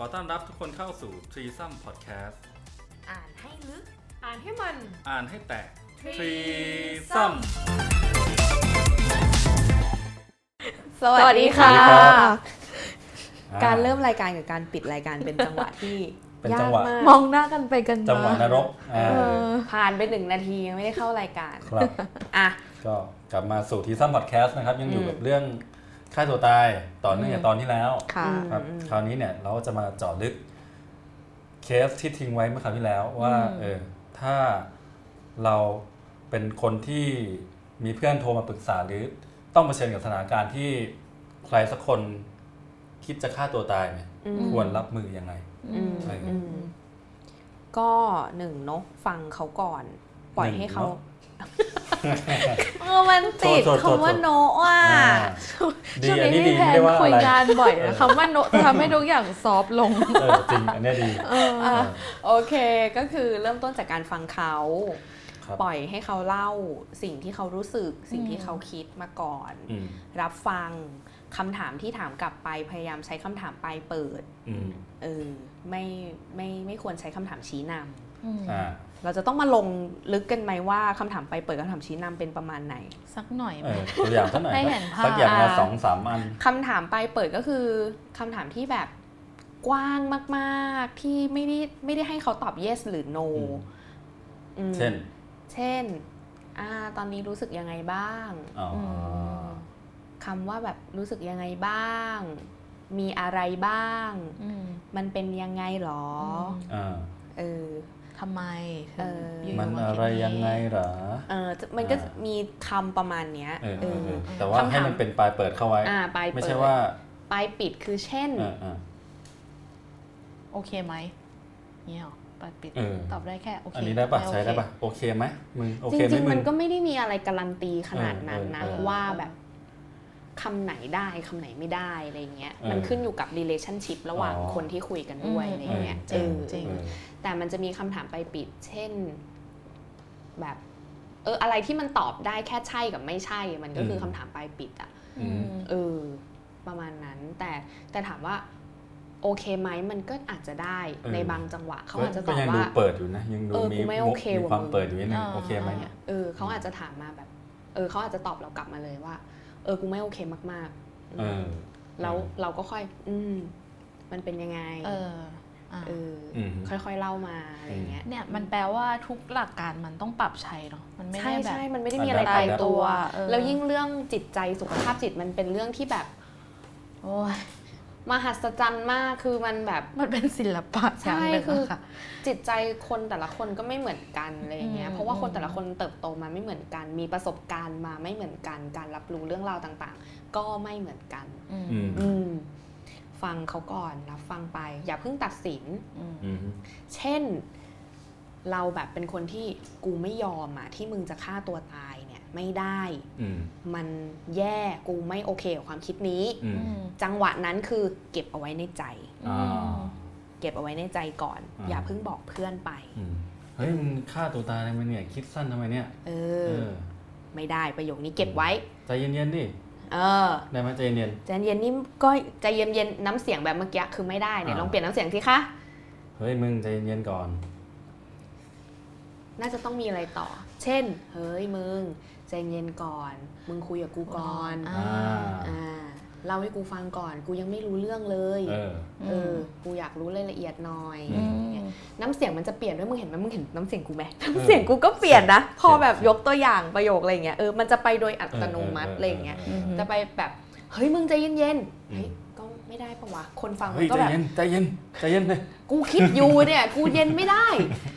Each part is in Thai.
ขอต้อนรับทุกคนเข้าสู่ t r e e s o m Podcast อ่านให้ลึก อ่านให้มัน อ่านให้แตก t r e e s o Threesome m สวัสดีค่ะ สวัสดีครับ การเริ่มรายการกับการปิดรายการเป็นจังหวะที่เป็นยาจักงหวะ มากมองหน้ากันไปกันมาจังหวะนรกอ่าเออผ่านไปหนึ่งนาทียังไม่ได้เข้ารายการ ครับ อะ ก็กลับมาสู่ t r e e s o m Podcast นะครับ ยังอยู่อืมกับเรื่อง ฆ่าตัวตายต่อเนื่องจากตอนที่แล้วค่ะครับอืมคราวนี้เนี่ยเราจะมาเจาะลึกเคสที่ทิ้งไว้เมื่อคราวที่แล้วว่าอืมเออถ้าเราเป็นคนที่มีเพื่อนโทรมาปรึกษาหรือต้องเผชิญกับสถานการณ์ที่ใครสักคนคิดจะฆ่าตัวตายเนี่ยอืมควรรับมือยังไงอืมใช่ครับอืมก็หนึ่งเนอะฟังเขาก่อน ปล่อยให้เขาหนึ่ง เนอะเออมันติดโทษโทษคำว่าโทษโนะอะอ่าดีช่วงอันนี้นี้ดีพี่แทไม่นได้ว่าคุอะยไรงานบ่อยเอนะอคำว่าโนจะทำให้ทุกอย่างซอฟต์ลงเออจริงอันเนี้ยดีเอออะเออโอเคก็คือเริ่มต้นจากการฟังเขาครับปล่อยให้เขาเล่าสิ่งที่เขารู้สึก สิ่งที่อืมเขาคิดมาก่อนอืมรับฟังคำถามที่ถามกลับไปพยายามใช้คำถามปลายเปิดอืมเออไม่ไม่ไม่ควรใช้คำถามชี้นำอืมอ่า เราจะต้องมาลงลึกกันไหมว่าคำถามปลายเปิดคำถามชี้นำเป็นประมาณไหน สักหน่อยไหเอมอตัวอย่างสักหน่อยให้ครับเห็นภาพสักอย่างละอ่าสองสามอันคำถามปลายเปิดก็คือคำถามที่แบบกว้างมากๆที่ไม่ได้ไม่ได้ให้เขาตอบ yes หรือ no อืมอืมเช่น เช่นอ่าตอนนี้รู้สึกยังไงบ้างอ๋ออมคำว่าแบบรู้สึกยังไงบ้าง มีอะไรบ้างอืมมันเป็นยังไงหรออ่าเออ ทำไมถึงเอออยู่ๆมันาอะไรคิดนี้ยังไงเหรอเออจะมันก็อ่าจะมีคำประมาณเนี้ยเออเอเอออเออแต่ว่าคำถามให้มันเป็นปลายเปิดเข้าไว้อ่าปลายไม่เปิใช่ดว่า ปลายปิดคือเช่นเออเออโอเคไหมเนี่ยหรอปัดปิดเออตอบได้แค่โอเคอันนี้ได้ปะม่โอเคใช้ได้ปะโอเคไหมมึงโอจเคไหมริงๆมึมันงก็ไม่ได้มีอะไรการันตีขนาดนั้นนะเออเออว่าแบบคำไหนได้คำไหนไม่ได้อะไรเงี้ยเออมันขึ้นอยู่กับ relationship ระหว่างอ๋อคนที่คุยกันด้วยอืมอะไรเงี้ยจริง เออจริงเออแต่มันจะมีคำถามไปปิด เช่นแบบเอออะไรที่มันตอบได้แค่ใช่กับไม่ใช่ มันก็คืออมคำถามปลายปิดอะอืมเออประมาณนั้น แต่แต่ถามว่าโอเคไหมมันก็อาจจะได้เออในบางจังหวะเขาอาจจะตก็อบยังดูว่าเปิดอยู่นะยังดูเออมีกูไม่มุโอกเคมีว่ะความมึงเปิดอยู่นิดนึงอ่าโอเคไหมเออเขาอาจจะถามมาแบบ เออเขาอาจจะตอบเรากลับมาเลยว่า เออกูไม่โอเคมากๆเออแล้วเราก็ค่อย อืมมันเป็นยังไง เอออะเอออมค่อยๆเล่ามาอะไรเงี้ยเนี่ยมันแปลว่าทุกหลักการมันต้องปรับใช้เนาะมันไม่ใช่ได้แบบใช่มันไม่ได้มีอะไรอันดับตายตัวเออแล้วยิ่งเรื่องจิตใจสุขภาพจิตมันเป็นเรื่องที่แบบ โอ้ยมหัศจรรย์มากคือมันแบบมันเป็นศิลปะใช่ย่างหนึ่งคือะค่ะจิตใจคนแต่ละคนก็ไม่เหมือนกันอะไรอย่างเงี้ยอืมเพราะว่าคนแต่ละคนเติบโตมาไม่เหมือนกัน มีประสบการณ์มาไม่เหมือนกัน การรับรู้เรื่องราวต่าง ๆ ก็ไม่เหมือนกัน อืมอืมอืม ฟังเขาก่อนรับฟังไป อย่าเพิ่งตัดสินอืมอืมเช่น เราแบบเป็นคนที่กูไม่ยอมอะที่มึงจะฆ่าตัวตายเนี่ยไม่ได้อืมมันแย่กูไม่โอเคกับความคิดนี้อืมอืมจังหวะนั้นคือเก็บเอาไว้ในใจอ่าเก็บเอาไว้ในใจก่อนอ่าอย่าเพิ่งบอกเพื่อนไปอืมเฮ้ยมึงฆ่าตัวตายทำไมเนี่ย คิดสั้นทำไมเนี่ย เอเอออไม่ได้ประโยคนี้เก็บไว้ ใจเย็นๆดิ เออได้ไหมใจเย็นใจเย็นนี่ก็ใจเย็นๆน้ำเสียงแบบเมื่อกี้คือไม่ได้เนี่ยอ่าลองเปลี่ยนน้ำเสียงสิคะๆเฮ้ยมึงใจเย็นๆก่อน น่าจะต้องมีอะไรต่อ เช่น เฮ้ยมึงใจเย็นก่อน มึงคุยกับกูก่อนอ่าอ่าอ่า เล่าให้กูฟังก่อน กูยังไม่รู้เรื่องเลยเออเออกูอยากรู้รายละเอียดหน่อยอือืมน้ำเสียงมันจะเปลี่ยนด้วยมึงเห็นไหมมึงเห็นน้ำเสียงกูไหมน้ำเสียงกูก็เปลี่ยนนะ พอแบบยกตัวอย่างประโยคอะไรอย่างเงี้ยเออมันจะไปโดยอัตโนมัติอะไรอย่างเงี้ยอืมจะไปแบบเฮ้ยมึงใจเย็นๆอืมเฮ้ยก็ไม่ได้ปะวะคนฟังมัเฮ้ยนก็ใจแบบเย็นใจเย็นใจเย็นเลยกูคิดอยู่เนี่ย กูเย็นไม่ได้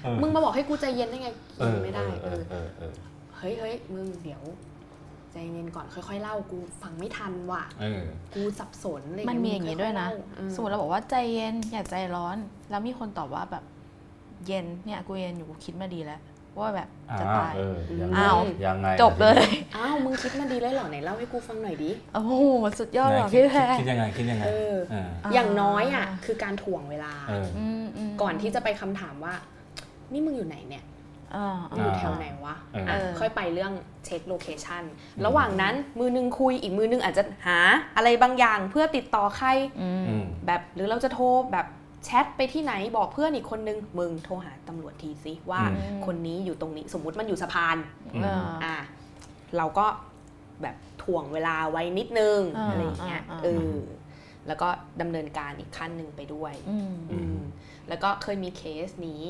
เออมึงมาบอกให้กูใจเย็นได้ไงเอเย็อนไม่ได้เอเอออเออเออเฮ้ยเฮ้ยมึงเดี๋ยว ใจเย็นก่อนค่อยๆเล่ากูฟังไม่ทันว่ะเออกูสับสนอะไรมันมีอย่างนี้ด้วยนะค่อๆเล่าสมมติเราบอกว่าใจเย็นอย่าใจร้อน แล้วมีคนตอบว่าแบบเย็นเนี่ยกูเย็นอยู่กูคิดมาดีแล้วว่าแบบอ่าจะตายเออยังไงอ้าวยังไงจบเลย อ้าวมึงคิดมาดีเลยเหรอไหนเล่าให้กูฟังหน่อยดิ โอ้โหสุดยอดไหนว่ะคิดพี่แพรคิดยังไงคิดยังไงเออเอออ่าอย่างน้อยอะคือการถ่วงเวลาเออมมก่อนที่จะไปคำถามว่า นี่มึงอยู่ไหนเนี่ย อ่ามึงอยู่แถวไหนวะเอออะเออค่อยไปเรื่องเช็คโลเคชันระหว่างนั้นมือนึงคุยอีกมือนึงอาจจะหาอะไรบางอย่างเพื่อติดต่อใครอืมอืมแบบหรือเราจะโทรแบบแชทไปที่ไหนบอกเพื่อนอีกคนนึง มึงโทรหาตำรวจทีสิว่าอืมคนนี้อยู่ตรงนี้สมมุติมันอยู่สะพานอืมเอออะเราก็แบบถ่วงเวลาไว้นิดนึงอ่าอะไรอย่างเงี้ยอ่าเออแล้วก็ดำเนินการอีกขั้นหนึ่งไปด้วยอืมอืมแล้วก็เคยมีเคสนี้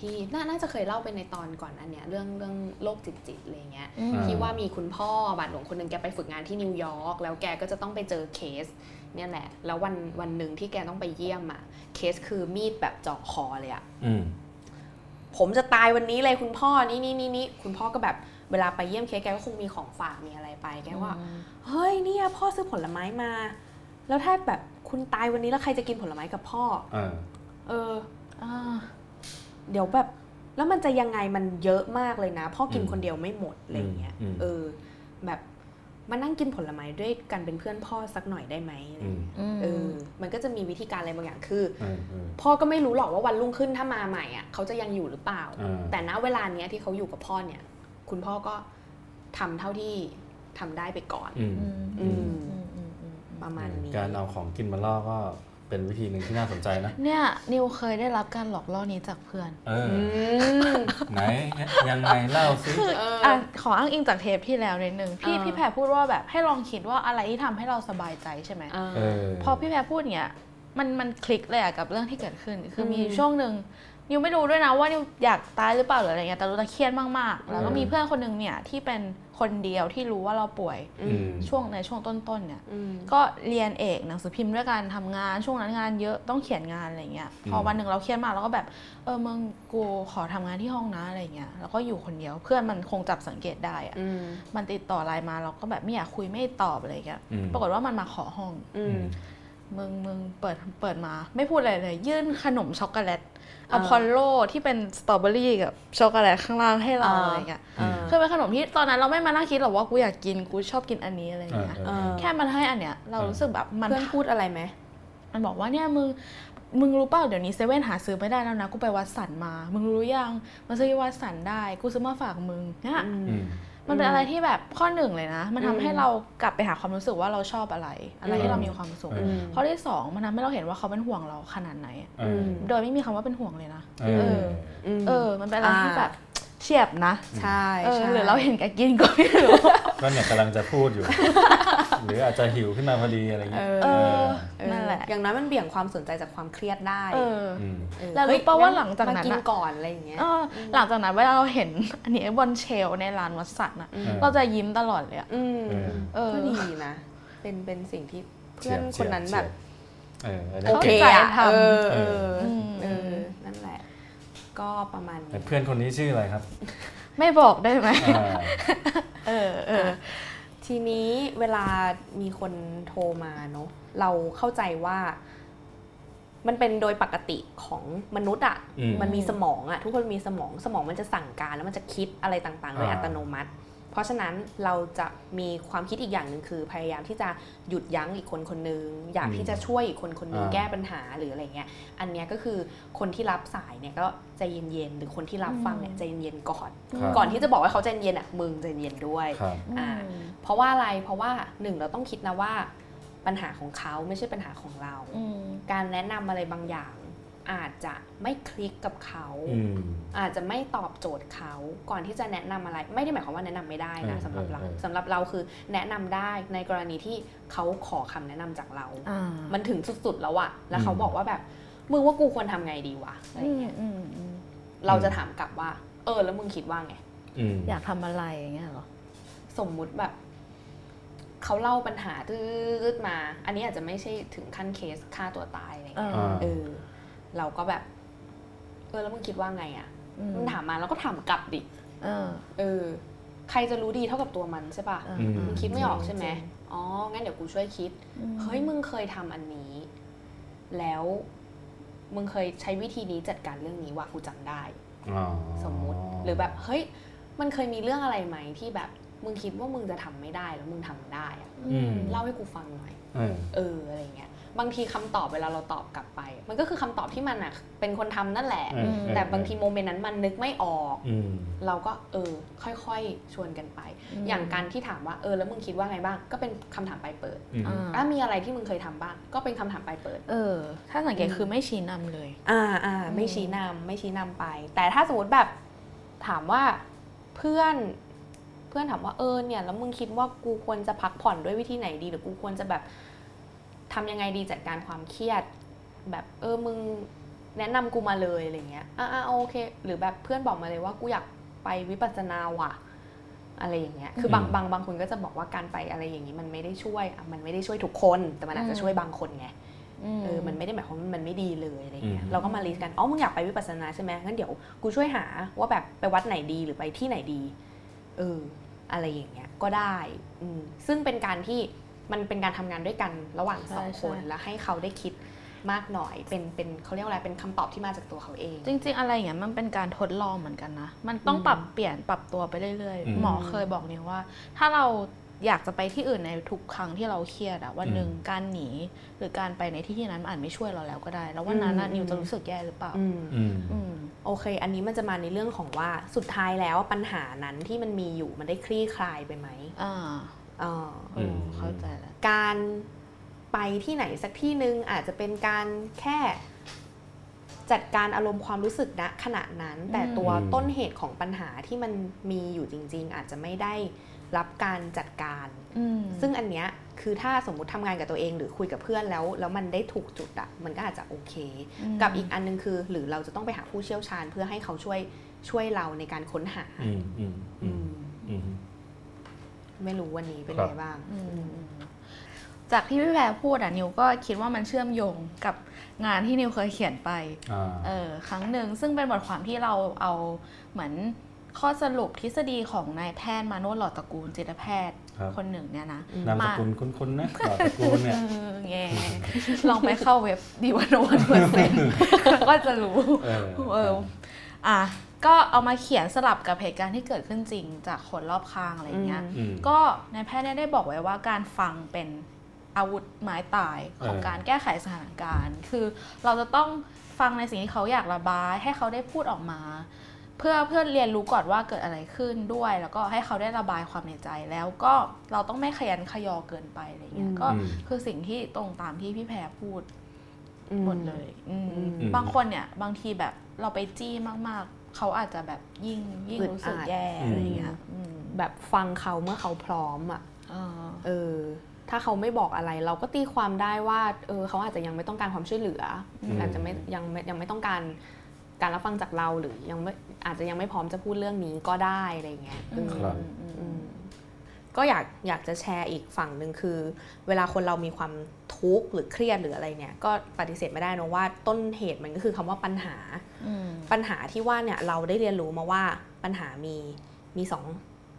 ที่น่าน่าจะเคยเล่าไปในตอนก่อนอันเนี้ยเรื่องเรื่องโรคจิตจิตๆอะไรเงี้ยอืมที่ว่ามีคุณพ่อบาทหลวงคนหนึ่งแกไปฝึกงานที่นิวยอร์กแล้วแกก็จะต้องไปเจอเคสเนี่ยแหละ แล้ววันวันหนึ่งที่แกต้องไปเยี่ยมอะเคสคือมีดแบบเจาะคอเลยอะอืมผมจะตายวันนี้เลยคุณพ่อนี่นี่นี่นี่คุณพ่อก็แบบเวลาไปเยี่ยมเคสแกก็คงมีของฝากมีอะไรไปแกว่า เฮ้ยเนี่ยพ่อซื้อผลไม้มา แล้วถ้าแบบคุณตายวันนี้แล้วใครจะกินผลไม้กับพ่อเออเอออ่า เดี๋ยวแบบแล้วมันจะยังไงมันเยอะมากเลยนะพ่อกินอืมคนเดียวไม่หมดอะไรอย่างเงี้ยอืมเออ แบบมานั่งกินผลไม้ด้วยกันเป็นเพื่อนพ่อสักหน่อยได้ไหมอะไรอือย่างมเงี้ยอืมเออ มันก็จะมีวิธีการอะไรบางอย่างคือเออเออพ่อก็ไม่รู้หรอกว่าวันรุ่งขึ้นถ้ามาใหม่อะเขาจะยังอยู่หรือเปล่าเออแต่ณเวลาเนี้ยที่เขาอยู่กับพ่อเนี่ย คุณพ่อก็ทำเท่าที่ทำได้ไปก่อน อืมอืมอืมอืมอืมอืมประมาณนี้ การเอาของกินมาล่อก็ เป็นวิธีหนึ่งที่น่าสนใจนะ เนี่ยนิวเคยได้รับการหลอกล่อนี้จากเพื่อน เอออืมไหนยังไงเล่าซิเอออะขออ้างอิงจากเทปที่แล้วนิดนึงพี่เออพี่แพรพูดว่าแบบให้ลองคิดว่าอะไรที่ทำให้เราสบายใจใช่ไหมเออเออพอพี่แพรพูดเนี้ยมันมันคลิกเลยอะกับเรื่องที่เกิดขึ้น คือมีอืมช่วงหนึ่ง นิวไม่รู้ด้วยนะว่านิวอยากตายหรือเปล่าหรืออะไรเงี้ยแต่รู้แต่เครียดมากๆ แล้วก็อืมมีเพื่อนคนหนึ่งเนี่ยที่เป็นคนเดียวที่รู้ว่าเราป่วยอือืมมช่วงในช่วงต้นๆเนี่ยอืมก็เรียนเอกหนังสือพิมพ์ด้วยกันทำงานช่วงนั้นงานเยอะต้องเขียนงานอะไรเงี้ยพออืมวันหนึ่งเราเครียดมากเราก็แบบเออมึงกูขอทำงานที่ห้องนะอะไรเงี้ยแล้วก็อยู่คนเดียวเพื่อนมันคงจับสังเกตได้อะอืมมันติดต่อไลน์มาเราก็แบบไม่อยากคุยไม่ตอบอะไรเงี้ยอืมปรากฏว่ามันมาขอห้องอือืมมมึงมึงเปิดเปิดมา ไม่พูดอะไรเลย ยื่นขนมช็อกโกแลต อ่า Apollo ที่เป็นสตรอเบอรี่กับช็อกโกแลตข้างล่างให้เราอ่าอะไรเงี้ยเออคือเป็นขนมที่ตอนนั้นเราไม่มานั่งคิดหรอกว่ากูอยากกินกูชอบกินอันนี้อะไรเออเงี้ยเออเอเอออแค่มันให้อันเนี้ยเราเออรู้สึกแบบมันเพื่อนพูดอะไรไหมมันบอกว่าเนี่ยมึงมึงรู้เปล่าเดี๋ยวนี้เซเว่นหาซื้อไม่ได้แล้วนะกูไป Watsons มา มึงรู้ยังมันซื้อที่ Watsons ได้ กูซื้อมาฝากมึงเนี่ยอื มมันเป็นอะไรที่แบบข้อหนึ่งเลยนะ มันทำอืมให้เรากลับไปหาความรู้สึกว่าเราชอบอะไร อะไรที่เรามีความสุขอืมข้อที่สองมันทำให้เราเห็นว่าเขาเป็นห่วงเราขนาดไหนอะเออโดยไม่มีคำว่าเป็นห่วงเลยนะเออมเออ มันเป็นอะไรที่อ่าแบบเฉียบนะใช่เออใช่หรือเราเห็นแกกินก็ไม่รู้ก็เนี่ยกำลังจะพูดอยู่ หรืออาจจะหิวขึ้นมาพอดีอะไรอย่างเอเงี้ยอเออเออนั่นแหละอย่างน้อยมันเบี่ยงความสนใจจากความเครียดได้เอออืมเออแล้วรู้เฮ้ยปะว่างั้หลังจากนั้นมากินอะก่อนอะไรอย่างเงี้ยเออหลังจากนั้นเวลาเราเห็นอันนี้บนเชลฟ์ในร้านวัดสันอะอืมเราจะยิ้มตลอดเลยอะอืมเออเออก็ดีนะเป็นเป็นสิ่งที่เพื่อนเฉียบคนนั้นเฉีแบยบเอออันนี้โอเคเก่งอะทำเออเออเออเออนั่นแหละ ก็ประมาณแต่นี้เพื่อนคนนี้ชื่ออะไรครับ ไม่บอกได้ไหมอ่าเออเออ ทีนี้เวลามีคนโทรมาเนาะเราเข้าใจว่า มันเป็นโดยปกติของมนุษย์อะอืมมันมีสมองอะทุกคนมีสมองสมองมันจะสั่งการแล้วมันจะคิดอะไรต่างๆโดยอ่าอัตโนมัติ เพราะฉะนั้นเราจะมีความคิดอีกอย่างหนึ่งคือ พยายามที่จะหยุดยั้งอีกคนคนนึงอยากที่จะช่วยอีกคนคนนึงอ่าแก้ปัญหาหรืออะไรเงี้ยอันเนี้ยก็คือคนที่รับสายเนี่ยก็ใจเย็นๆหรือคนที่รับฟังเนี่ยใจเย็นๆก่อนครับก่อนที่จะบอกว่าเขาใจเย็นอะมึงใจเย็นด้วยครับอ่าเพราะว่าอะไรเพราะว่าหนึ่งเราต้องคิดนะว่าปัญหาของเขาไม่ใช่ปัญหาของเราอืมการแนะนำอะไรบางอย่าง อาจจะไม่คลิกกับเขาอืมอาจจะไม่ตอบโจทย์เขาก่อนที่จะแนะนำอะไร ไม่ได้หมายความว่าแนะนำไม่ได้นะเออสำหรับเราเออเออสำหรับเราคือแนะนำได้ในกรณีที่เขาขอคำแนะนำจากเราอ่ามันถึงสุดๆแล้วอะแล้วเขาอืมบอกว่าแบบมึงว่ากูควรทำไงดีวะอะไรอืมเงี้ยอืมอืมเราจะถามกลับว่า เออ แล้วมึงคิดว่าไงอืมอยากทำอะไรอย่างเงี้ยเหรอสมมุติแบบเขาเล่าปัญหาตืดๆมา อันนี้อาจจะไม่ใช่ถึงขั้นเคสฆ่าตัวตายอะไรเงี้ยอ่าเออ เราก็แบบ เออแล้วมึงคิดว่าไงอะอืมมันถามมาเราก็ถามกลับดิเออเออ ใครจะรู้ดีเท่ากับตัวมันใช่ปะเอออืมมึงคิดไม่ออกใช่ไหมอ๋อ งั้นเดี๋ยวกูช่วยคิดอืมเฮ้ย มึงเคยทำอันนี้ แล้วมึงเคยใช้วิธีนี้จัดการเรื่องนี้ว่ะกูจำได้อ๋อสมมุติ หรือแบบ เฮ้ย มันเคยมีเรื่องอะไรไหมที่แบบ มึงคิดว่ามึงจะทำไม่ได้แล้วมึงทำได้อะอืมเล่าให้กูฟังหน่อย เออเอออะไรเงี้ย บางทีคำตอบเวลาเราตอบกลับไป มันก็คือคำตอบที่มันอะเป็นคนทำนั่นแหละอืมแต่บางทีโมเมนต์นั้นมันนึกไม่ออกอืมเราก็เออค่อยๆชวนกันไปอืมอย่างการที่ถามว่าเออแล้วมึงคิดว่าไงบ้าง ก็เป็นคำถามปลายเปิดอืมอ่าอะมีอะไรที่มึงเคยทำบ้าง ก็เป็นคำถามปลายเปิด เออ ถ้าสังเกตอืมคือไม่ชี้นำเลย อ่าอ่าไม่ชี้นำไม่ชี้นำไป แต่ถ้าสมมติแบบถามว่าเพื่อนเพื่อนถามว่าเออเนี่ยแล้วมึงคิดว่ากูควรจะพักผ่อนด้วยวิธีไหนดีหรือกูควรจะแบบ ทำยังไงดีจัดการความเครียด แบบเออมึงแนะนำกูมาเลยอะไรเงี้ยอ่าอ่าโอเค หรือแบบเพื่อนบอกมาเลยว่ากูอยากไปวิปัสสนาว่ะอะไรอย่างเงี้ย คือบางอืมบางบางคนก็จะบอกว่าการไปอะไรอย่างนี้มันไม่ได้ช่วยอะมันไม่ได้ช่วยทุกคน แต่มันอาจจะอืมช่วยบางคนไง เออ มันไม่ได้หมายความว่ามันไม่ดีเลยอะไรเงี้ยอืมเราก็มาลิสต์กัน อ๋อ มึงอยากไปวิปัสสนาใช่ไหมงั้นเดี๋ยวกูช่วยหาว่าแบบไปวัดไหนดีหรือไปที่ไหนดี เออ อะไรอย่างเงี้ย ก็ได้อืมซึ่งเป็นการที่ มันเป็นการทำงานด้วยกันระหว่างสองใช่คนใช่แล้วให้เขาได้คิดมากหน่อยเป็นเป็นเขาเรียกว่าอะไรเป็นคำตอบที่มาจากตัวเขาเอง จริง ๆ อะไรอย่างเงี้ยมันเป็นการทดลองเหมือนกันนะ มันต้องอืมปรับเปลี่ยนปรับตัวไปเรื่อยอืมๆหมอเคยบอกเนี่ยว่า ถ้าเราอยากจะไปที่อื่นในทุกครั้งที่เราเครียดอะวันหนึ่งอืมการหนีหรือการไปในที่ที่นั้นมันอาจไม่ช่วยเราแล้วก็ได้ แล้ววันนั้นน่ะอืมนิวจะรู้สึกแย่หรือเปล่าอืมอืมอืมโอเค อันนี้มันจะมาในเรื่องของว่าสุดท้ายแล้วปัญหานั้นที่มันมีอยู่มันได้คลี่คลายไปไหม อ่าเออเออเข้าใจแล้วการไปที่ไหนสักที่หนึ่งอาจจะเป็นการแค่จัดการอารมณ์ความรู้สึกณขณะนั้น แต่ตัวอืมต้นเหตุของปัญหาที่มันมีอยู่จริง ๆ อาจจะไม่ได้รับการจัดการอืมซึ่งอันเนี้ยคือถ้าสมมุติทำงานกับตัวเองหรือคุยกับเพื่อนแล้ว แล้วมันได้ถูกจุดอะมันก็อาจจะโอเคอืมกับอีกอันนึงคือ หรือเราจะต้องไปหาผู้เชี่ยวชาญเพื่อให้เขาช่วยช่วยเราในการค้นหา ไม่รู้วันนี้เป็นครับไงบ้างอืมจากที่พี่แพรพูดอะนิวก็คิดว่ามันเชื่อมโยงกับงานที่นิวเคยเขียนไปอ่าเออครั้งหนึ่งซึ่งเป็นบทความที่เราเอาเหมือนข้อสรุปทฤษฎีของนายแพทย์มาโนดหลอดตระกูลจิตแพทย์ครับคนหนึ่งเนี่ยนะนามสกุลคุ้นๆนะหลอดตระกูลเนี่ยเออแง่ลองไปเข้าเว็บดีวันวันเปอร์เซ็นต์ก็จะรู้เออเอออะก็เอามาเขียนสลับกับเหตุการณ์ที่เกิดขึ้นจริงจากคนรอบข้างอะไรอย่างเงี้ยอืมก็นายแพทย์เนี่ยได้บอกไว้ว่าการฟังเป็นอาวุธไม้ตายของเออการแก้ไขสถานการณ์ คือเราจะต้องฟังในสิ่งที่เขาอยากระบาย ให้เขาได้พูดออกมา เพื่อเพื่อเรียนรู้ก่อนว่าเกิดอะไรขึ้นด้วย แล้วก็ให้เขาได้ระบายความในใจแล้วก็เราต้องไม่ขยันขยอเกินไปอะไรเงี้ยอืมก็อืมคือสิ่งที่ตรงตามที่พี่แพรพูดอืหมดเลยอืมอืมบางคนเนี่ยบางทีแบบ เราไปจี้มากๆ เขาอาจจะแบบยิ่งยิ่งอึดรู้สึกอัดแย่อะไรเงี้ยอืมแบบฟังเขาเมื่อเขาพร้อมอะเออเออ ถ้าเขาไม่บอกอะไร เราก็ตีความได้ว่าเออเขาอาจจะยังไม่ต้องการความช่วยเหลืออมอาจจะไม่ยังไม่ยังไม่ต้องการการรับฟังจากเราหรือยังไม่อาจจะยังไม่พร้อมจะพูดเรื่องนี้ก็ได้อะไรเงี้ยเออครับอืม ก็อยากอยากจะแชร์อีกฝั่งหนึ่งคือ เวลาคนเรามีความทุกข์หรือเครียดหรืออะไรเนี่ย ก็ปฏิเสธไม่ได้นะว่าต้นเหตุมันก็คือคำว่าปัญหาอืมปัญหาที่ว่าเนี่ยเราได้เรียนรู้มาว่าปัญหามีมีสอง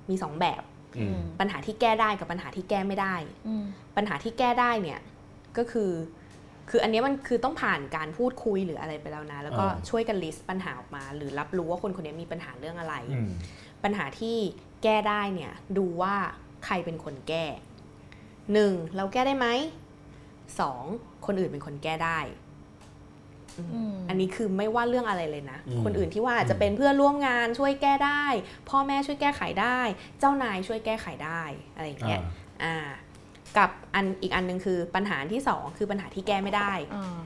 มีสองแบบอืมปัญหาที่แก้ได้กับปัญหาที่แก้ไม่ได้อืมปัญหาที่แก้ได้เนี่ยก็คือคืออันเนี้ยมันคือต้องผ่านการพูดคุยหรืออะไรไปแล้วนะ แล้วก็อ่าช่วยกันลิสต์ปัญหาออกมา หรือรับรู้ว่าคนคนนี้มีปัญหาเรื่องอะไรอืม ปัญหาที่แก้ได้เนี่ยดูว่าใครเป็นคนแก้หนึ่งเราแก้ได้ไหมสองคนอื่นเป็นคนแก้ได้อืมอันนี้คือไม่ว่าเรื่องอะไรเลยนะอืมคนอื่นที่ว่าอาจจะเป็นเพื่อนร่วมงานช่วยแก้ได้ พ่อแม่ช่วยแก้ไขได้ เจ้านายช่วยแก้ไขได้อะไรอย่างเงี้ยอ่าอ่ากับอันอีกอันหนึงคือปัญหาที่สองคือปัญหาที่แก้ไม่ได้อ่า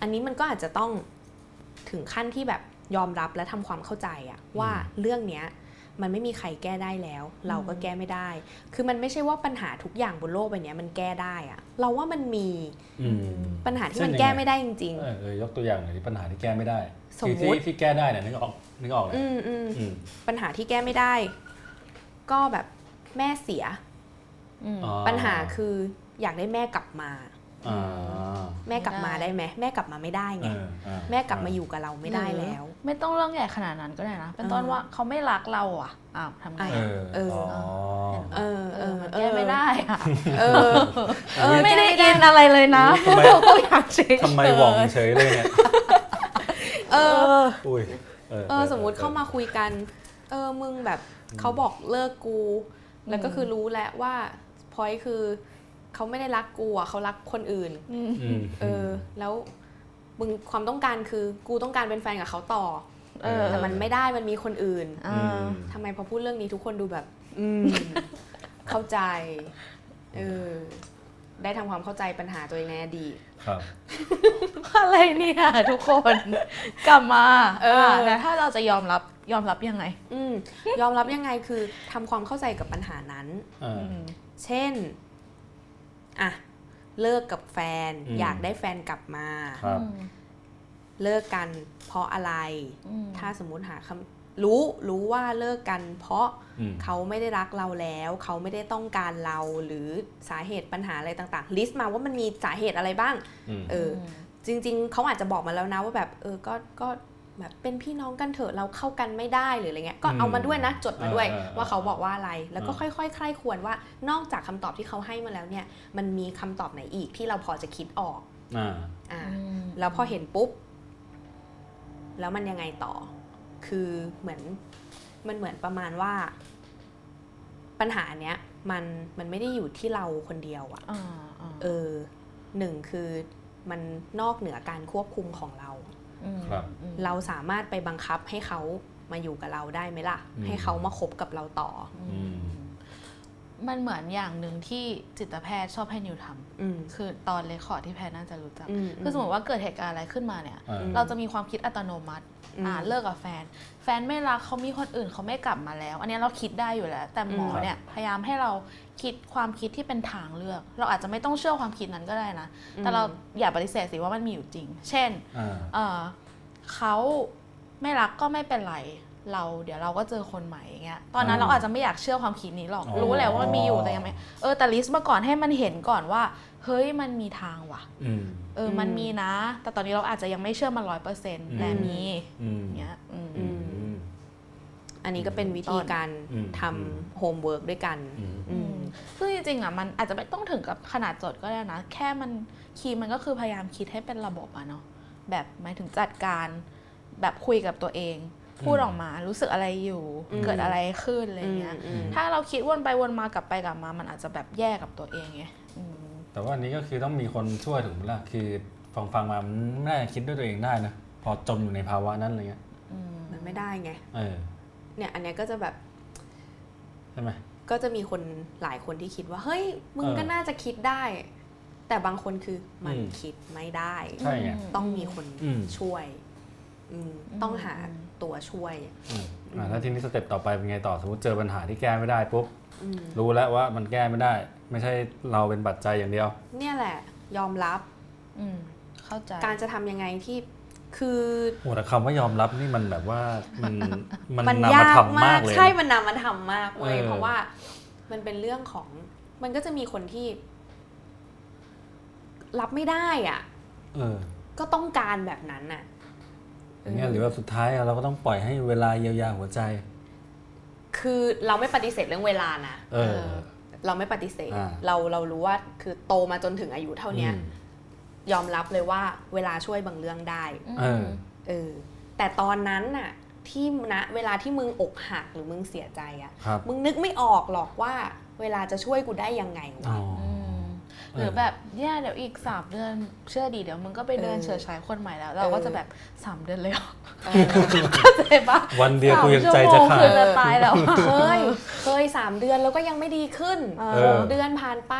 อันนี้มันก็อาจจะต้องถึงขั้นที่แบบยอมรับและทำความเข้าใจอะว่าเรื่องเนี้ย มันไม่มีใครแก้ได้แล้ว เราก็แก้ไม่ได้ คือมันไม่ใช่ว่าปัญหาทุกอย่างบนโลกใบเนี้ยมันแก้ได้อะเราว่ามันมีอืมปัญหาที่เช่นมันยังไงแก้ไม่ได้จริงเออเออยกตัวอย่างหน่อยดิปัญหาที่แก้ไม่ได้สมคือมุติที่ที่แก้ได้เนี่ยนึกออกนึกออกเลยๆอืมอืมอืมปัญหาที่แก้ไม่ได้ ก็แบบแม่เสียอืมอ๋อปัญหาคืออยากได้แม่กลับมาอ่า แม่กลับมาไม่ได้ได้ไหมแม่กลับมาไม่ได้ไงเอออ่าแม่กลับมาอยู่กับเราไม่ได้แล้ว ไม่ต้องเรื่องใหญ่ขนาดนั้นก็ได้นะ เป็นต้นอ่าว่าเขาไม่รักเราอะอ้าวทำไงเออะอเอออ๋อเออเอเอออมันเอแก้อไม่ได้อะเออเออไม่ได้แก้อินอะไรเลยนะทำไมเราก็อยากเฉยๆทำไมหว่องเฉยเลยเนี่ยเอออุ้ยเออสมมุติเข้ามาคุยกัน เออมึงแบบเขาบอกเลิกกู แล้วก็คือรู้แล้วว่าพอยคือ เขาไม่ได้รักกูอะเขารักคนอื่นอืมอืมเออ แล้วมึงความต้องการคือกูต้องการเป็นแฟนกับเขาต่อเออแต่มันไม่ได้มันมีคนอื่นอ่าทำไมพอพูดเรื่องนี้ทุกคนดูแบบ อืมเข้าใจเออได้ทำความเข้าใจปัญหาตัวเองในอดีตครับอะไรเนี่ยทุกคนกลับมาเออะแล้วถ้าเราจะยอมรับยอมรับยังไง อืมยอมรับยังไงคือทำความเข้าใจกับปัญหานั้นอ่าอืมเช่น อะเลิกกับแฟนอืมอยากได้แฟนกลับมาครับเลิกกันเพราะอะไรอืมถ้าสมมุติหาคำรู้รู้ว่าเลิกกัน เพราะอืมเขาไม่ได้รักเราแล้ว เขาไม่ได้ต้องการเราหรือสาเหตุปัญหาอะไรต่างๆ ลิสต์มาว่ามันมีสาเหตุอะไรบ้างอืมเออ จริง ๆ เขาอาจจะบอกมาแล้วนะว่าแบบ เออก็ก็ แบบเป็นพี่น้องกันเถอะเราเข้ากันไม่ได้หรืออะไรเงี้ยก็เอามาด้วยนะจดมาด้วยเออเออว่าเขาบอกว่าอะไร แล้วก็เออค่อยๆใคร่ควรว่านอกจากคำตอบที่เขาให้มาแล้วเนี่ย มันมีคำตอบไหนอีกที่เราพอจะคิดออกอ่าอ่าอืมแล้วพอเห็นปุ๊บ แล้วมันยังไงต่อ คือเหมือนมันเหมือนประมาณว่า ปัญหาเนี้ยมันมันไม่ได้อยู่ที่เราคนเดียวอะอ่าอ่าเออหนึ่งคือมันนอกเหนือการควบคุมของเราอืม ครับอืมเราสามารถไปบังคับให้เขามาอยู่กับเราได้ไหมล่ะอืมให้เขามาคบกับเราต่ออื มันเหมือนอย่างหนึ่งที่จิตแพทย์ชอบให้นิวทำอืมคือ thought record ที่แพทย์น่าจะรู้จักอืมคือสมมติว่าเกิดเหตุการณ์อะไรขึ้นมาเนี่ยอ่าเราจะมีความคิดอัตโนมัติอืมอ่าเลิกกับแฟน แฟนไม่รักเขามีคนอื่นเขาไม่กลับมาแล้ว อันนี้เราคิดได้อยู่แล้ว แต่หมออืมเนี่ยพยายามให้เราคิดความคิดที่เป็นทางเลือก เราอาจจะไม่ต้องเชื่อความคิดนั้นก็ได้นะ แต่เราอย่าปฏิเสธสิว่ามันมีอยู่จริง เช่นอ่าเออเขาไม่รักก็ไม่เป็นไร เราเดี๋ยวเราก็เจอคนใหม่อย่างเงี้ยตอนนั้นอ่าเราอาจจะไม่อยากเชื่อความคิดนี้หรอก อ๋อ รู้แหละว่ามันมีอยู่แต่ยังไม่เออแต่ list มาก่อนให้มันเห็นก่อนว่า เฮ้ยมันมีทางว่ะ อืม เออมันมีนะ แต่ตอนนี้เราอาจจะยังไม่เชื่อมันร้อยเปอร์เซ็นต์อืมแต่มีอืมเงี้ยอืม อืม อันนี้ก็เป็นวิธีการอืมทำ homework ด้วยกันอืม อืม ซึ่งจริงๆอะมันอาจจะไม่ต้องถึงกับขนาดจดก็ได้นะ แค่มัน key มันก็คือพยายามคิดให้เป็นระบบอะเนาะแบบหมายถึงจัดการแบบคุยกับตัวเอง พูดออกมารู้สึกอะไรอยู่อืมเกิดอะไรขึ้นอะไรเงี้ยอืมถ้าเราคิดวนไปวนมากลับไปกลับมา มันอาจจะแบบแย่กับตัวเองไงอืมแต่ว่าอันนี้ก็คือต้องมีคนช่วยถูกไหมล่ะคือฟังฟังๆมามันไม่น่าจะคิดด้วยตัวเองได้นะพอจมอยู่ในภาวะนั้นอะไรเงี้ยอืมมันไม่ได้ไงเออเนี่ยอันเนี้ยก็จะแบบใช่ไหมก็จะมีคนหลายคนที่คิดว่า เฮ้ย มึงเออก็น่าจะคิดได้ แต่บางคนคือมันอืมคิดไม่ได้ใช่ไงต้องมีคนอืมช่วยอืมต้องหา ตัวช่วยอืมอ่าแล้วทีนี้สเต็ปต่อไปเป็นไงต่อสมมติเจอปัญหาที่แก้ไม่ได้ปุ๊บอืมรู้แล้วว่ามันแก้ไม่ได้ ไม่ใช่เราเป็นปัจจัยอย่างเดียว เนี่ยแหละ ยอมรับอืมเข้าใจการจะทำยังไงที่คือโอ้แต่คำว่ายอมรับนี่มันแบบว่ามันมันมันนำมายากทำมากเลยนะใช่มันนำมาทำมากเว้ยเออเพราะว่ามันเป็นเรื่องของมันก็จะมีคนที่ รับไม่ได้อะเออก็ต้องการแบบนั้นน่ะ อย่างเงี้ยหรือว่าสุดท้ายเราก็ต้องปล่อยให้เวลาเยียวยาหัวใจ คือเราไม่ปฏิเสธเรื่องเวลานะเออ เราไม่ปฏิเสธอ่าเราเรารู้ว่าคือโตมาจนถึงอายุเท่าเนี้ยอืมยอมรับเลยว่าเวลาช่วยบางเรื่องได้เออเออแต่ตอนนั้นน่ะที่นะเวลาที่มึงอกหักหรือมึงเสียใจอะครับมึงนึกไม่ออกหรอกว่าเวลาจะช่วยกูได้ยังไงอ๋วะออืม หรือแบบเนี่ยเดี๋ยวอีกสามเดือนเชื่อดีเดี๋ยวมึงก็ไปเดินเออเฉิดฉายคนใหม่แล้ว เราก็จะแบบสามเดือนเลยเหรอเออเข้าใจปะวันเดียวกูยังใจสามจะชั่วโมงขาคืดอจะตายแล้วเคยเคยสามเดือนแล้วก็ยังไม่ดีขึ้นเออหกเดือนผ่านไป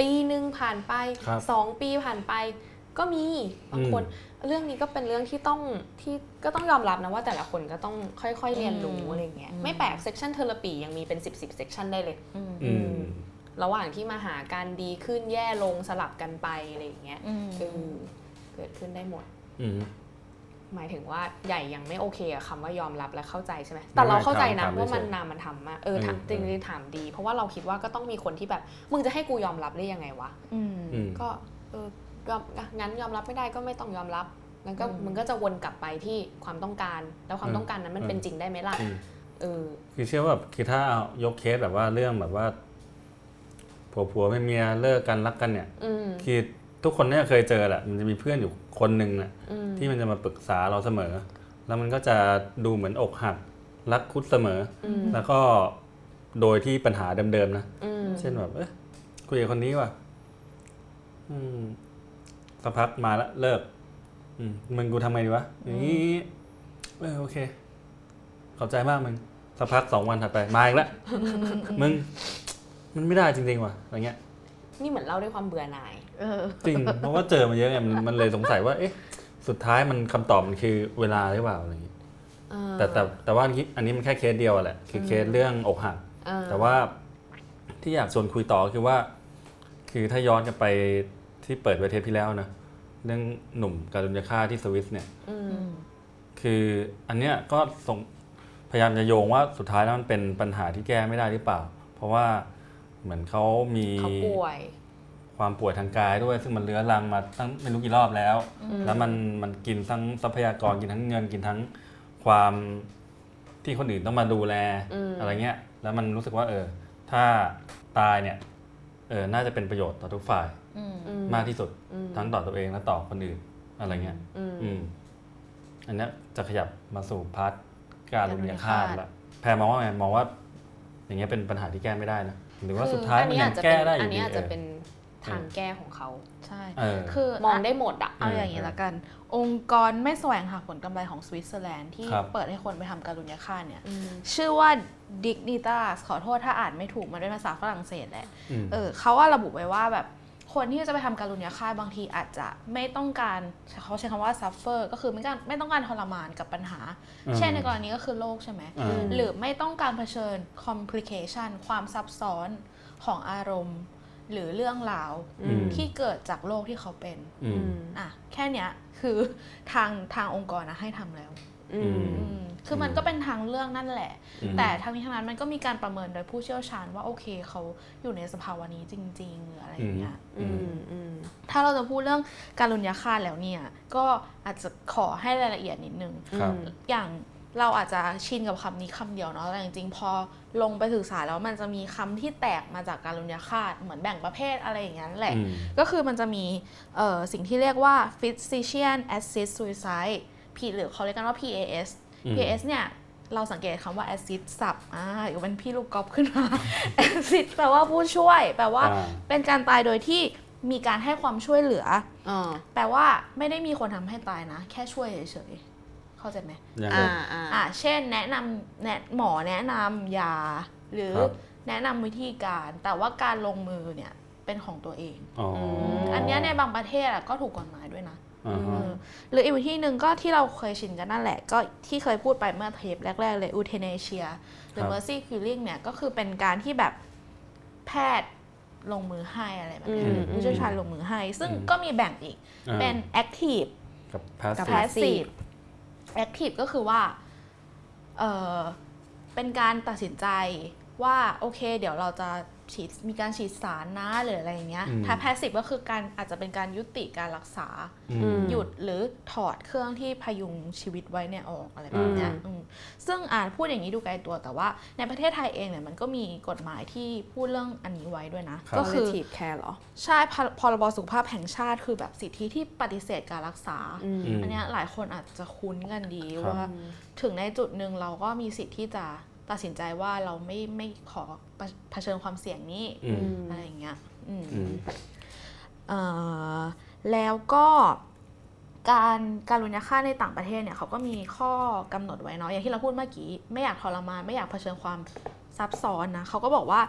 ปีหนึ่งผ่านไปครับสองปีผ่านไป ก็มีบางคนเรื่องนี้ก็เป็นเรื่องที่ต้องที่ก็ต้องยอมรับนะว่าแต่ละคนก็ต้องค่อยๆเรียนรู้อืมอะไรเงี้ยอืมไม่แปลกเซ c ชันเทอราปียังมีเป็น 10บสเซ c ชันได้เลยอืมอืม ระหว่างที่มาหาการดีขึ้นแย่ลงสลับกันไปอะไรอย่างเงี้ยอืมเออเกิดขึ้นได้หมดอืมหมายถึงว่าใหญ่ยังไม่โอเคกับคำว่ายอมรับและเข้าใจใช่ไหมแต่เราเข้าใจนะถามว่ามันเฉยๆนามันทำมากเออถามเออจริงๆถามดี เพราะว่าเราคิดว่าก็ต้องมีคนที่แบบ มึงจะให้กูยอมรับได้ยังไงวะอืมอืมก็เออยอมงั้นยอมรับไม่ได้ก็ไม่ต้องยอมรับงั้นก็อืมมึงก็จะวนกลับไปที่ความต้องการ แล้วความอืมต้องการนั้นมันอืมเป็นจริงได้ไหมล่ะอืมเออคือเชื่อว่าแบบคือถ้าเอายกเคสแบบว่าเรื่องแบบว่า ผัวผัวไม่เมียเลิกกันรักกันเนี่ยอืมคือทุกคนเนี่ยเคยเจอแหละมันจะมีเพื่อนอยู่คนหนึ่งน่ะอืมที่มันจะมาปรึกษาเราเสมอ แล้วมันก็จะดูเหมือนอกหักรักคุดเสมออืมแล้วก็โดยที่ปัญหาเดิมๆนะอืมเช่นแบบเอ๊ะคุยกับคนนี้ว่ะอืมสักพักมาแล้วเลิกอืมมึงกูทำไงดีวะอย่างนี้เออโอเค ขอบใจมากมึงสักพักสองวันถัดไปมาอีกแล้วมึง มันไม่ได้จริงๆว่ะอะไรเงี้ย นี่เหมือนเล่าด้วยความเบื่อหน่าย เออ จริง เพราะว่าเจอมาเยอะไงมันมันเลยสงสัยว่าเอ๊ะสุดท้ายมันคำตอบมันคือเวลาหรือเปล่าอะไรอย่างงี้เออแต่แต่แต่ว่าอันนี้อันนี้มันแค่เคสเดียวอะแหละคือเคสเรื่องอกหัก เออแต่ว่าที่อยากชวนคุยต่อคือว่า คือถ้าย้อนกลันไปที่เปิดไวเทปที่แล้วนะเรื่องหนุ่มการุญยฆาตที่สวิสเนี่ย อืมคืออันเนี้ยก็ส่งพยายามจะโยงว่าสุดท้ายแล้วมันเป็นปัญหาที่แก้ไม่ได้หรือเปล่า เพราะว่า เหมือนเขามีเขาป่วย ความป่วยทางกายด้วย ซึ่งมันเลื้อรังมาตั้งไม่รู้กี่รอบแล้ว แล้วมันมันกินทั้งทรัพยากรกินทั้งเงินกินทั้งความที่คนอื่นต้องมาดูแลอืมอะไรเงี้ย แล้วมันรู้สึกว่า เออ ถ้าตายเนี่ย เออ น่าจะเป็นประโยชน์ต่อทุกฝ่ายอืมอืมากที่สุดอืมทั้งต่อตัวเองและต่อคนอื่นอะไรเงี้ย อืมอืมอันเนี้ยจะขยับมาสู่พาร์ทการลุมยาฆาตการรุมยาฆาตละแพรมองว่าไงมองว่า อย่างเงี้ยเป็นปัญหาที่แก้ไม่ได้นะ หรือว่าคือสุดท้ายอัมันนี้ยัอางจจะแก้เป็นได้ออันยู่ดีนี้อาจจะเออเป็นทางแก้ของเขาใช่เออคือมองได้หมดอะเอาอย่างนี้ละกัน องค์กรไม่แสวงหาผลกำไรของสวิตเซอร์แลนด์ที่ครับเปิดให้คนไปทำการุญยฆาตเนี่ยอืมชื่อว่า Dignitas ขอโทษถ้าอ่านไม่ถูกมันเป็นภาษาฝรั่งเศสแหละอืมเออเขาว่าระบุไว้ว่าแบบ คนที่จะไปทำการุญยฆาตบางทีอาจจะไม่ต้องการเขาใช้คำว่า suffer ก็คือไม่การไม่ต้องการทรมานกับปัญหาอืมเช่นในกรณีก็คือโรคใช่ไหมอืมหรือไม่ต้องการเผชิญ complication ความซับซ้อนของอารมณ์ หรือเรื่องราวอืมที่เกิดจากโรคที่เขาเป็นอืมอะแค่เนี้ยคือทางทางองค์กรนะให้ทำแล้วอืมอืมอืม คือมันก็เป็นทางเลือกนั่นแหละอืมแต่ทั้งนี้ทั้งนั้นมันก็มีการประเมินโดยผู้เชี่ยวชาญว่าโอเคเขาอยู่ในสภาวะนี้จริง ๆ หรืออะไรอย่างเงี้ยอืมอืมถ้าเราจะพูดเรื่องการลุญยาฆาตแล้วเนี่ย ก็อาจจะขอให้รายละเอียดนิดนึงครับอย่างเราอาจจะชินกับคำนี้คำเดียวเนาะแต่จริงๆ พอลงไปศึกษาแล้วมันจะมีคำที่แตกมาจากการลุญยาฆาตเหมือนแบ่งประเภทอะไรอย่างนั้นแหละอืมก็คือมันจะมีเอ่อสิ่งที่เรียกว่า physician assist suicide P หรือเขาเรียกกันว่า PAS อืม PAS เนี่ยเราสังเกตคำว่า assist สับอ่าอยู่เป็นพี่ลูกกอล์ฟขึ้นมา assist แปลว่าผู้ช่วย แปลว่าอ่าเป็นการตายโดยที่มีการให้ความช่วยเหลืออ่าแปลว่าไม่ได้มีคนทำให้ตายนะ แค่ช่วยเฉยๆ เข้าใจไหมยังไงอ่าอ่าอ่าเช่นแนะนำแนะหมอแนะนำยา หรือครับแนะนำวิธีการ แต่ว่าการลงมือเนี่ยเป็นของตัวเองอ๋อออันเนี้ยในบางประเทศอะก็ถูกกฎหมายด้วยนะอ่าฮะเออ หรืออีกวิธีหนึ่งก็ที่เราเคยชินกันนั่นแหละ ก็ที่เคยพูดไปเมื่อเทปแรก ๆ เลยอูเทเนเชียหรือครับ mercy killing เนี่ยก็คือเป็นการที่แบบแพทย์ลงมือให้อะไรแบบนี้อืมผู้เชี่ยวชาญลงมือให้ ซึ่งก็มีแบ่งอีกอ่าเป็น active กับกับ passive passive active ก็คือว่าเออเป็นการตัดสินใจว่าโอเค เดี๋ยวเราจะ ฉีดมีการฉีดสารนะหรืออะไรอย่างเงี้ยอืมถ้า passive ก็คือการอาจจะเป็นการยุติการรักษาอืมหยุดหรือถอดเครื่องที่พยุงชีวิตไว้เนี่ยออกอะไรแบบเนี้ยอืมอืมซึ่งอ่านพูดอย่างนี้ดูไกลตัวแต่ว่าในประเทศไทยเองเนี่ยมันก็มีกฎหมายที่พูดเรื่องอันนี้ไว้ด้วยนะครับก็คือ palliative care เหรอ ใช่พรพรบสุขภาพแห่งชาติคือแบบสิทธิที่ปฏิเสธการรักษาอืมอืมอันเนี้ยหลายคนอาจจะคุ้นกันดีครับว่า ถึงในจุดหนึ่งเราก็มีสิทธิ์ที่จะตัดสินใจว่าเราไม่ไม่ขอ เผชิญความเสี่ยงนี้อืมอะไรอย่างเงี้ยอืมอืมเอ่อแล้วก็การการลุญยาฆ่าตในต่างประเทศเนี่ยเขาก็มีข้อกำหนดไว้เนาะอย่างที่เราพูดเมื่อกี้ไม่อยากทรมานไม่อยากเผชิญความซับซ้อนนะเขาก็บอกว่า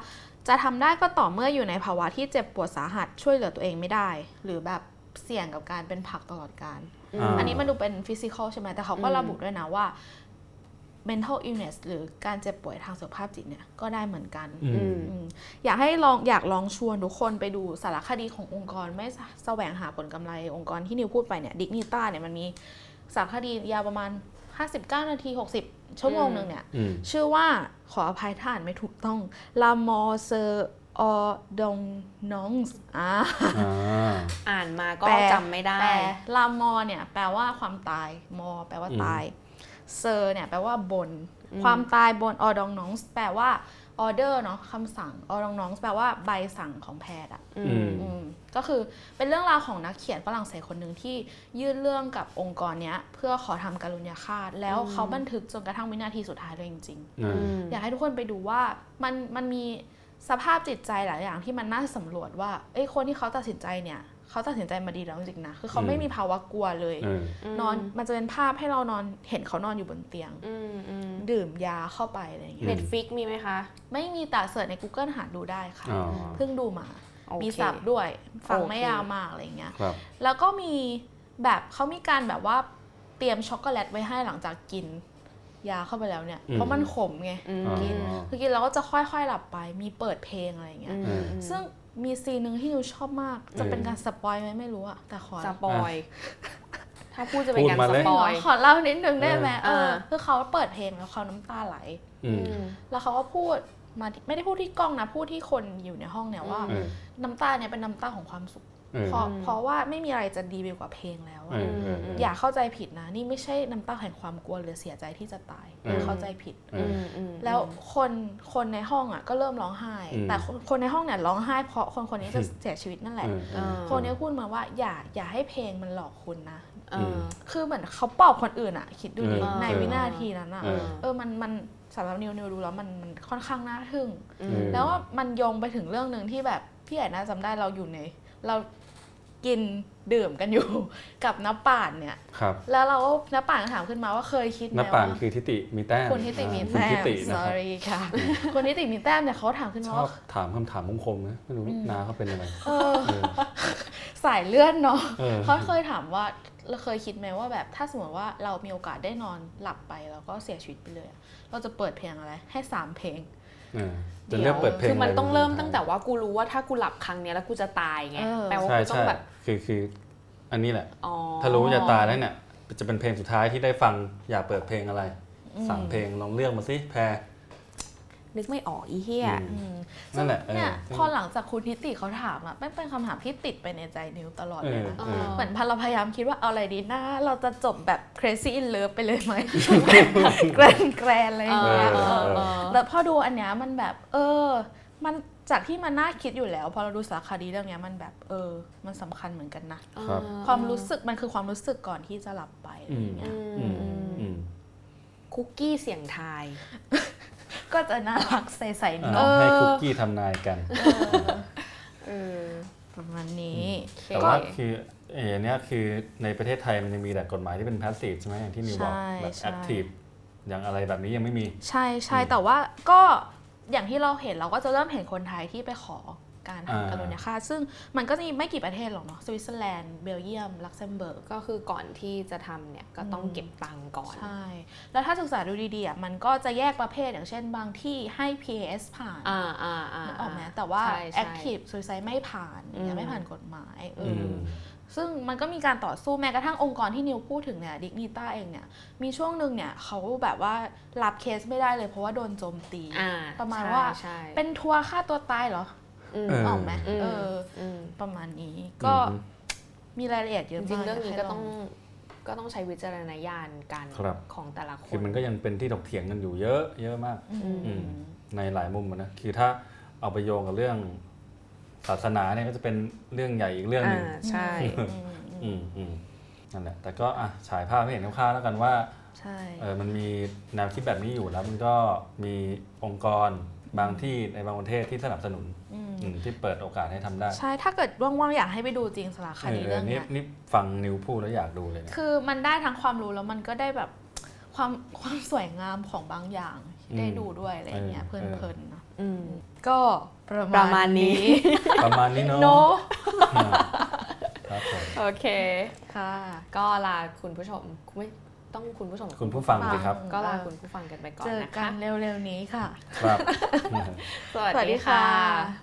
จะทำได้ก็ต่อเมื่ออยู่ในภาวะที่เจ็บปวดสาหัสช่วยเหลือตัวเองไม่ได้ หรือแบบเสี่ยงกับการเป็นผักตลอดการอ่าอันนี้มันดูเป็นฟิสิกอลใช่ไหมแต่เขาก็อืมระบุด้วยนะว่า mental illness หรือการเจ็บป่วยทางสุขภาพจิตเนี่ยก็ได้เหมือนกันอืมอืมอยากให้ลองอยากลองชวนทุกคนไปดูสารคดีขององค์กร ไม่แสวงหาผลกำไรองค์กรที่นิวพูดไปเนี่ย Dignitas เนี่ยมันมีสารคดียาวประมาณ 59 นาที 60 ชั่วโมงหนึ่งเนี่ยอืมชื่อว่าขออภัยถ้าอ่านไม่ถูกต้อง La Mort sur o d o n n o n s อ่าอ่าอ่านมาก็แปลจำไม่ได้แปล la mort เนี่ยแปลว่าความตาย มอ แปลว่าตาย sur เนี่ยแปลว่าบน ความตายบน ordonnance แปลว่าออเดอร์เนาะคำสั่งออดองนองแปลว่าใบสั่งของแพทย์อะอืมอืมก็คือเป็นเรื่องราวของนักเขียนฝรั่งเศสคนหนึ่งที่ยื่นเรื่องกับองค์กรเนี้ย เพื่อขอทำการุญยาฆาตแล้วเขาบันทึกจนกระทั่งวินาทีสุดท้ายเลยจริงๆอ่าอยากให้ทุกคนไปดูว่ามันมันมีสภาพจิตใจหลายอย่างที่มันน่าสำรวจว่าเอ้ยคนที่เขาตัดสินใจเนี่ย เขาตัดสินใจมาดีแล้วจริงๆนะคือเขาอืมไม่มีภาวะกลัวเลยเออนอนมันจะเป็นภาพให้เรานอนเห็นเขานอนอยู่บนเตียงอืมอืมดื่มยาเข้าไปอะไรอย่างเงี้ยเน็ตฟิกมีไหมคะ ไม่มีแต่ search ใน Google หาดูได้ค่ะอ๋อเพิ่งดูมาโอเคมี sub ด้วยฟังไม่โอเคยาวมากอะไรอย่างเงี้ยครับแล้วก็มีแบบเขามีการแบบว่าเตรียมช็อกโกแลตไว้ให้หลังจากกินยาเข้าไปแล้วเนี่ยอืมเพราะมันขมไงอืมอ๋อกินคือกินแล้วก็จะค่อยๆหลับไป มีเปิดเพลงอะไรอย่างเงี้ยอืมซึ่ง มี scene หนึ่งที่นิวชอบมาก จะเป็นการ spoil ไหมไม่รู้อะแต่ขอ spoil ถ้าพูดจะเป็นการพูดมาเลย spoil ขอเล่านิดนึงได้ไหมเอเอออคือเขาเปิดเพลงแล้วเขาน้ำตาไหลอืมอืมแล้วเขาก็พูดมาที่ไม่ได้พูดที่กล้องนะพูดที่คนอยู่ในห้องเนี่ยว่าเออน้ำตาเนี่ยเป็นน้ำตาของความสุข เออเพราะเพราะว่าไม่มีอะไรจะดีไปกว่าเพลงแล้วอะเออเออเอออย่าเข้าใจผิดนะ นี่ไม่ใช่น้ำตาแห่งความกลัวหรือเสียใจที่จะตายเออเข้าใจผิดเออือมอืมแล้วคนคนในห้องอะก็เริ่มร้องไห้อืมแต่คนคนในห้องเนี่ยร้องไห้เพราะคนคนนี้จะเสียชีวิตนั่นแหละเออเออคนนี้พูดมาว่าอย่าอย่าให้เพลงมันหลอกคุณนะเออคือเหมือนเขาปลอบคนอื่นอะ คิดดูดิเออในวินาทีนั้นอะเออเออมันมันสำหรับนิวนิวดูแล้วมันมันค่อนข้างน่าทึ่งอืเอมอแล้วว่ามันโยงไปถึงเรื่องหนึ่งที่แบบพี่ใหญ่น่าจำได้เราอยู่ในเรา กินดื่มกันอยู่ กับน้าป่านเนี่ย ครับ แล้วเราก็น้าป่านก็ถามขึ้นมาว่าเคยคิดไหมน้าป่านว่าคือทิติมีแต้มคุณทิติมีคุณแต้ทิมตินะครับ sorry ค่ะคุณทิติมีแต้มเนี่ยเขาถามขึ้นชมาอบว่าถามคำถามคมๆนะไม่รู้นาเขาเป็นอะไรเออเออสายเลือดเนาะเออเขาเคยถามว่าเราเคยคิดไหมว่าแบบถ้าสมมติว่าเรามีโอกาสได้นอนหลับไปแล้วก็เสียชีวิตไปเลยอะเราจะเปิดเพลงอะไรให้สามเพลงเออ จะเลือกเปิดเพลงคือมันะไต้องเริ่มตั้งแต่ว่ากูรู้ว่าถ้ากูหลับครั้งเนี้ยแล้วกูจะตายไงเออแปลว่าใช่กูต้อใช่งแบบคือคืออันนี้แหละอ๋อถ้ารู้ว่าจะตายแล้วเนี่ยจะเป็นเพลงสุดท้ายที่ได้ฟังอยากเปิดเพลงอะไรสามเพลงลองเลือกมาสิแพร นึกไม่ออกอีเหี้ยอืมอืมนั่นแหละเออเนี่ยซึ่งพอหลังจากคุณทิติเขาถามอะไม่เป็นคำถามที่ติดไปในใจนิวตลอดเอเลยอนะเออเหมือนพอเราพยายามคิดว่าเอาอะไรดีนะเราจะจบแบบ crazy in love ไปเลยไหมแกรนแกรนอะไรอย่างเงี้ยเออเออเออแล้วพอดูอันเนี้ยมันแบบเออมันจากที่มันน่าคิดอยู่แล้วพอเราดูสารคดีเรื่องเนี้ยมันแบบเออ มันสำคัญเหมือนกันนะครับความรู้สึกมันคือความรู้สึกก่อนที่จะหลับไปอะไรอย่างเงี้ยอืมอืมอืมคุกกี้เสี่ยงทาย ก็จะน่ารักใสๆนิดเอาให้คุกกี้ทำนายกันเออประมาณนี้ แต่ว่าคือเออเนี้ยคือในประเทศไทยมันยังมีแต่กฎหมายที่เป็น passive ใช่ไหมอย่างที่นิวบอกใช่แบบใช่แอคทีฟอย่างอะไรแบบนี้ยังไม่มี ใช่ใช่อืมแต่ว่าก็อย่างที่เราเห็นเราก็จะเริ่มเห็นคนไทยที่ไปขอ การอ่าทำการุณยฆาตซึ่งมันก็จะมีไม่กี่ประเทศหรอกเนาะสวิตเซอร์แลนด์เบลเยียมลักเซมเบิร์กก็คือก่อนที่จะทำเนี่ยก็ต้องเก็บตังค์ก่อน ใช่ แล้วถ้าศึกษาดูดีๆอะมันก็จะแยกประเภทอย่างเช่นบางที่ให้ PAS ผ่านอ่าอ่าอ่านึกออกไหมแต่ว่าใช่ใช่ Active Suicide ไม่ผ่านอย่างเงี้ยอืมไม่ผ่านกฎหมายเออืออมซึ่งมันก็มีการต่อสู้แม้กระทั่งองค์กรที่นิวพูดถึงเนี่ยดิกนิต้าเองเนี่ยมีช่วงหนึ่งเนี่ยเขาแบบว่ารับเคสไม่ได้เลยเพราะว่าโดนโจมตีอ่าประมาณใช่ว่าใช่เป็นทัวร์ฆ่าตัวตายเหรอ อืมเออออกไหมอืมเอออืมประมาณนี้ก็อืมมีรายละเอียดเยจอะมากริงๆเรื่องนี้ให้ก็ลต้องก็ต้องใช้วิจารณญาณการครับของแต่ละคคือนมันก็ยังเป็นที่ถกเถียงกันอยู่เยอะ เยอะมากอืมอืมในหลายมุมอะนะคือถ้าเอาไปโยงกับเรื่องศาสนาเนี่ยก็จะเป็นเรื่องใหญ่อีกเรื่องหอ่านึ่งใช่อืมอืมอืมอืมนั่นแหละแต่ก็อะฉายภาพให้เห็นคร่าวๆแล้วกันว่าใช่เออมันมีแนวคิดแบบนี้อยู่แล้วมันก็มีองค์กรบางที่ในบางประเทศที่สนับสนุนอืมอืม ที่เปิดโอกาสให้ทำได้ ใช่ ถ้าเกิดว่างๆอยากให้ไปดูจริงสารคเอดีอเรื่องนี่เนี้ยนี่ฟังนิวพูดแล้วอยากดูเลยเนี่ยคือมันได้ทั้งความรู้แล้วมันก็ได้แบบความความสวยงามของบางอย่างที่ได้อืมดูด้วยอะไรอย่างเงี้ยเอเพอลินๆนะอืมก็ประประมาณนี้ ประมาณนี้เนาะโนอ่าครับผมโอเคค่ะ ก็ลาคุณผู้ชมไม่ต้องคุณผู้ชมคุณผู้ฟังสิครับ ก็ลาคุณผู้ฟังกันไปก่อนเจอนะกัคะนเร็วๆนี้ค่ะ ครับ สวัสดีค่ะะ